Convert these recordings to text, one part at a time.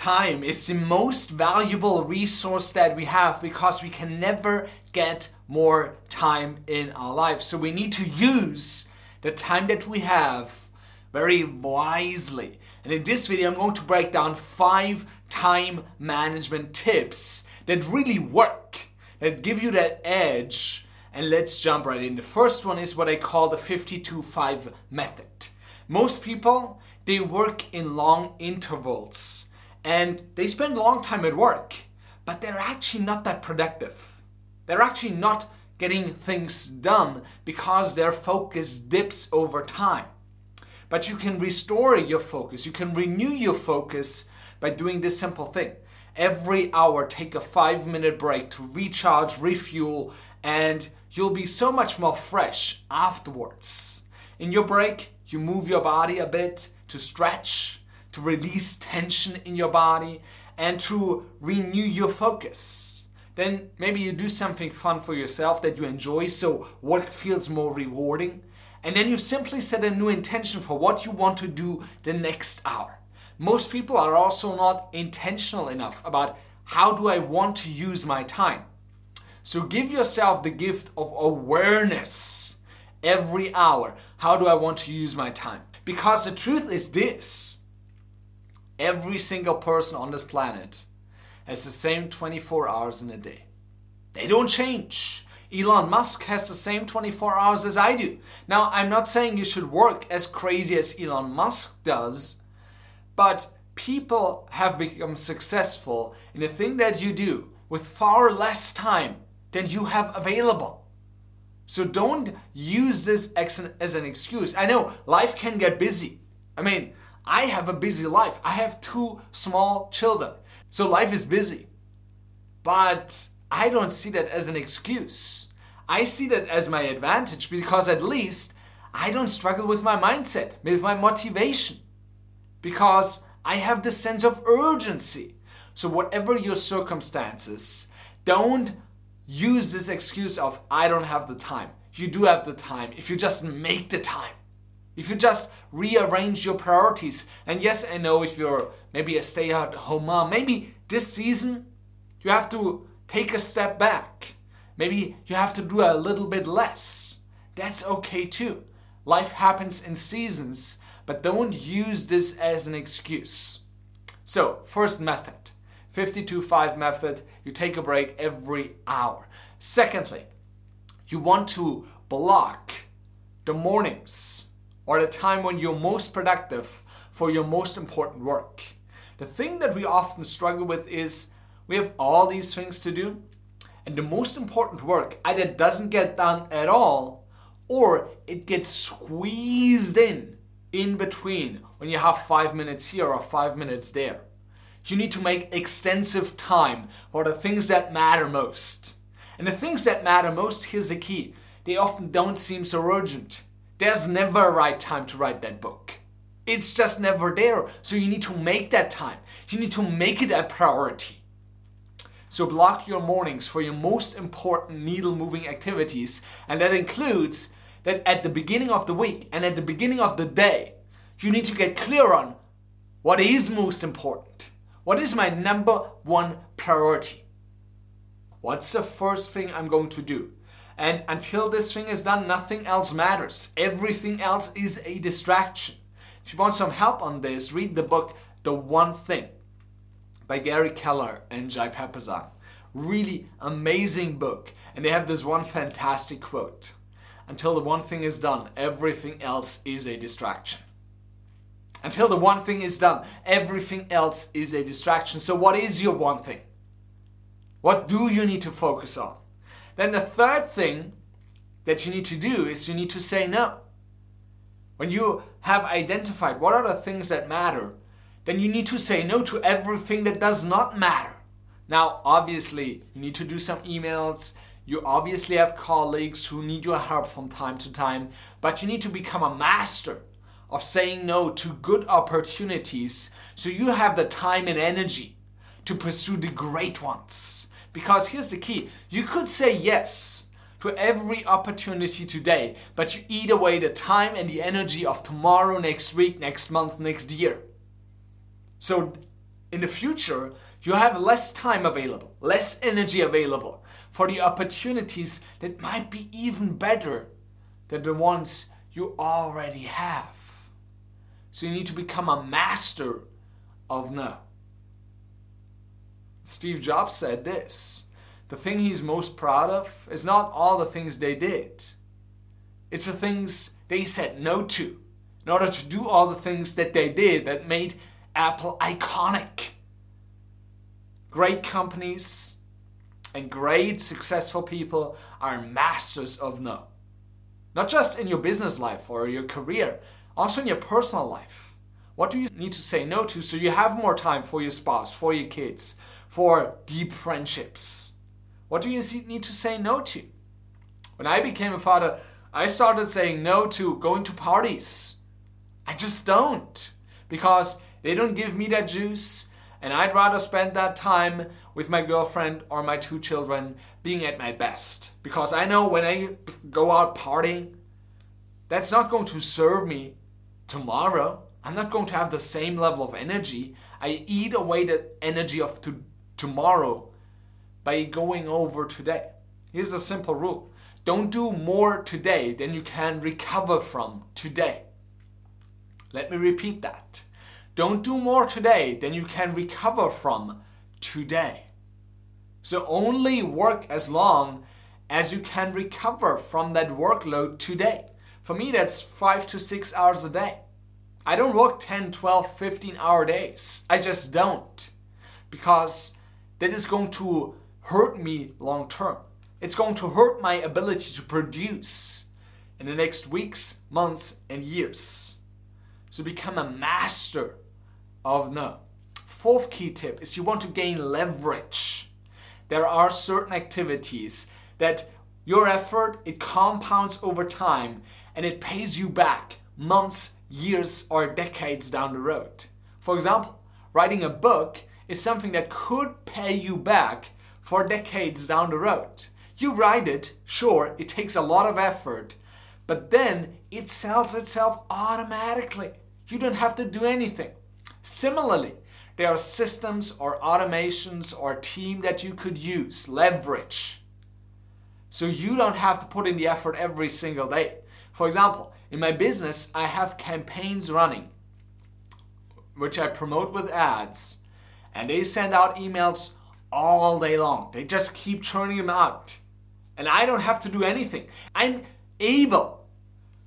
Time is the most valuable resource that we have because we can never get more time in our life. So we need to use the time that we have very wisely. And in this video, I'm going to break down five time management tips that really work, that give you that edge. And let's jump right in. The first one is what I call the 52 5 method. Most people, they work in long intervals and they spend a long time at work, but they're actually not that productive. They're actually not getting things done because their focus dips over time. But you can restore your focus, you can renew your focus by doing this simple thing. Every hour, take a five minute break to recharge, refuel, and you'll be so much more fresh afterwards. In your break, you move your body a bit to stretch, to release tension in your body, and to renew your focus. Then maybe you do something fun for yourself that you enjoy so work feels more rewarding. And then you simply set a new intention for what you want to do the next hour. Most people are also not intentional enough about how do I want to use my time. So give yourself the gift of awareness every hour. How do I want to use my time? Because the truth is this Every single person on this planet has the same 24 hours in a day. They don't change. Elon Musk has the same 24 hours as I do. Now, I'm not saying you should work as crazy as Elon Musk does, but people have become successful in a thing that you do with far less time than you have available. So don't use this as an excuse. I know life can get busy. I mean, I have a busy life. I have two small children. So life is busy. But I don't see that as an excuse. I see that as my advantage because at least I don't struggle with my mindset, with my motivation. Because I have this sense of urgency. So, whatever your circumstances, don't use this excuse of I don't have the time. You do have the time if you just make the time. If you just rearrange your priorities, and yes, I know if you're maybe a stay at home mom, maybe this season you have to take a step back. Maybe you have to do a little bit less. That's okay too. Life happens in seasons, but don't use this as an excuse. So, first method 52 5 method, you take a break every hour. Secondly, you want to block the mornings or the time when you're most productive for your most important work. The thing that we often struggle with is we have all these things to do, and the most important work either doesn't get done at all or it gets squeezed in in between when you have five minutes here or five minutes there. You need to make extensive time for the things that matter most. And the things that matter most, here's the key they often don't seem so urgent. There's never a right time to write that book. It's just never there. So you need to make that time. You need to make it a priority. So block your mornings for your most important needle moving activities. And that includes that at the beginning of the week and at the beginning of the day, you need to get clear on what is most important. What is my number one priority? What's the first thing I'm going to do? And until this thing is done, nothing else matters. Everything else is a distraction. If you want some help on this, read the book The One Thing by Gary Keller and Jay Papasan. Really amazing book. And they have this one fantastic quote Until the one thing is done, everything else is a distraction. Until the one thing is done, everything else is a distraction. So, what is your one thing? What do you need to focus on? Then the third thing that you need to do is you need to say no. When you have identified what are the things that matter, then you need to say no to everything that does not matter. Now, obviously, you need to do some emails. You obviously have colleagues who need your help from time to time, but you need to become a master of saying no to good opportunities so you have the time and energy to pursue the great ones. Because here's the key you could say yes to every opportunity today, but you eat away the time and the energy of tomorrow, next week, next month, next year. So in the future, you have less time available, less energy available for the opportunities that might be even better than the ones you already have. So you need to become a master of no. Steve Jobs said this the thing he's most proud of is not all the things they did, it's the things they said no to in order to do all the things that they did that made Apple iconic. Great companies and great successful people are masters of no. Not just in your business life or your career, also in your personal life. What do you need to say no to so you have more time for your spouse, for your kids, for deep friendships? What do you need to say no to? When I became a father, I started saying no to going to parties. I just don't. Because they don't give me that juice, and I'd rather spend that time with my girlfriend or my two children being at my best. Because I know when I go out partying, that's not going to serve me tomorrow. I'm not going to have the same level of energy. I eat away the energy of to- tomorrow by going over today. Here's a simple rule don't do more today than you can recover from today. Let me repeat that. Don't do more today than you can recover from today. So only work as long as you can recover from that workload today. For me, that's five to six hours a day. I don't work 10, 12, 15 hour days. I just don't. Because that is going to hurt me long term. It's going to hurt my ability to produce in the next weeks, months, and years. So become a master of no. Fourth key tip is you want to gain leverage. There are certain activities that your effort it compounds over time and it pays you back months, years or decades down the road. For example, writing a book is something that could pay you back for decades down the road. You write it, sure, it takes a lot of effort, but then it sells itself automatically. You don't have to do anything. Similarly, there are systems or automations or team that you could use, leverage. So you don't have to put in the effort every single day. For example, in my business, I have campaigns running, which I promote with ads, and they send out emails all day long. They just keep churning them out. And I don't have to do anything. I'm able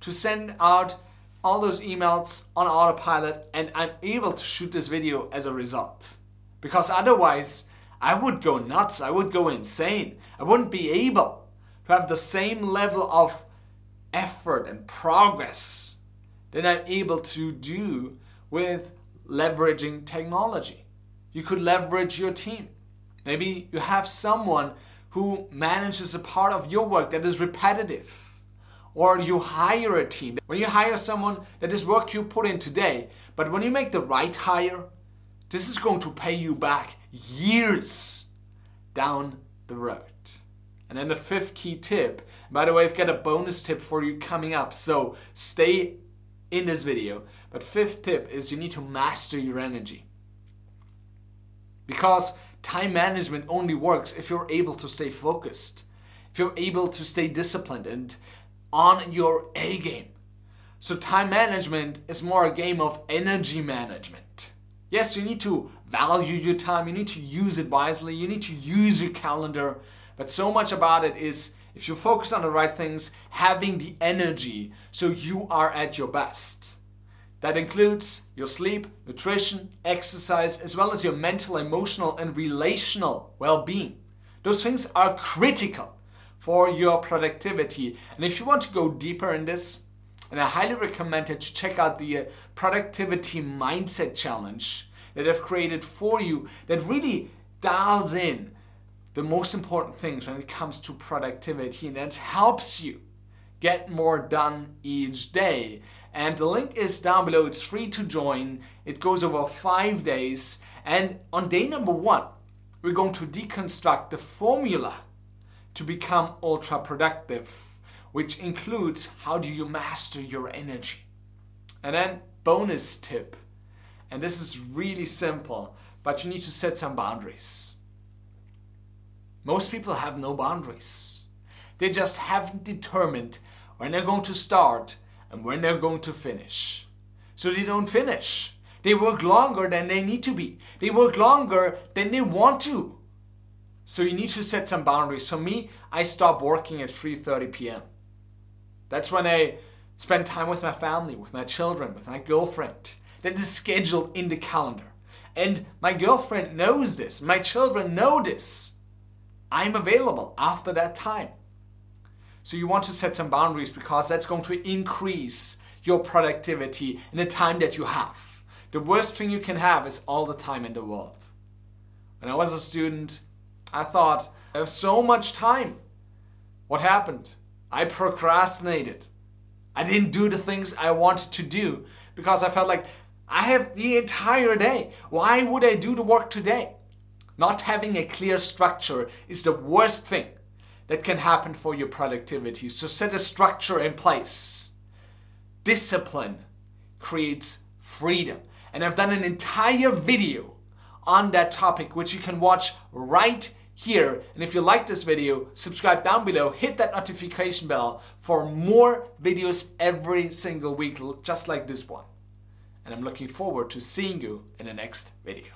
to send out all those emails on autopilot and I'm able to shoot this video as a result. Because otherwise, I would go nuts, I would go insane. I wouldn't be able to have the same level of effort and progress that I'm able to do with leveraging technology. You could leverage your team. Maybe you have someone who manages a part of your work that is repetitive or you hire a team. When you hire someone, that is work you put in today. But when you make the right hire, this is going to pay you back years down the road. And then the fifth key tip, by the way, I've got a bonus tip for you coming up, so stay in this video. But fifth tip is you need to master your energy. Because time management only works if you're able to stay focused, if you're able to stay disciplined and on your A game. So, time management is more a game of energy management. Yes, you need to value your time, you need to use it wisely, you need to use your calendar, but so much about it is if you focus on the right things, having the energy so you are at your best. That includes your sleep, nutrition, exercise, as well as your mental, emotional, and relational well being. Those things are critical for your productivity. And if you want to go deeper in this, and I highly recommend that you check out the uh, Productivity Mindset Challenge that I've created for you that really dials in the most important things when it comes to productivity and that helps you get more done each day. And the link is down below. It's free to join. It goes over five days. And on day number one, we're going to deconstruct the formula to become ultra productive, which includes how do you master your energy. And then, bonus tip, and this is really simple but you need to set some boundaries. Most people have no boundaries. They just haven't determined when they're going to start and when they're going to finish. So they don't finish. They work longer than they need to be. They work longer than they want to. So you need to set some boundaries. For me, I stop working at 3:30 p.m. That's when I spend time with my family, with my children, with my girlfriend. That is scheduled in the calendar. And my girlfriend knows this. My children know this. I'm available after that time. So you want to set some boundaries because that's going to increase your productivity in the time that you have. The worst thing you can have is all the time in the world. When I was a student, I thought, I have so much time. What happened? I procrastinated. I didn't do the things I wanted to do because I felt like I have the entire day. Why would I do the work today? Not having a clear structure is the worst thing that can happen for your productivity. So set a structure in place. Discipline creates freedom. And I've done an entire video on that topic, which you can watch right here. And if you like this video, subscribe down below, hit that notification bell for more videos every single week, just like this one. And I'm looking forward to seeing you in the next video.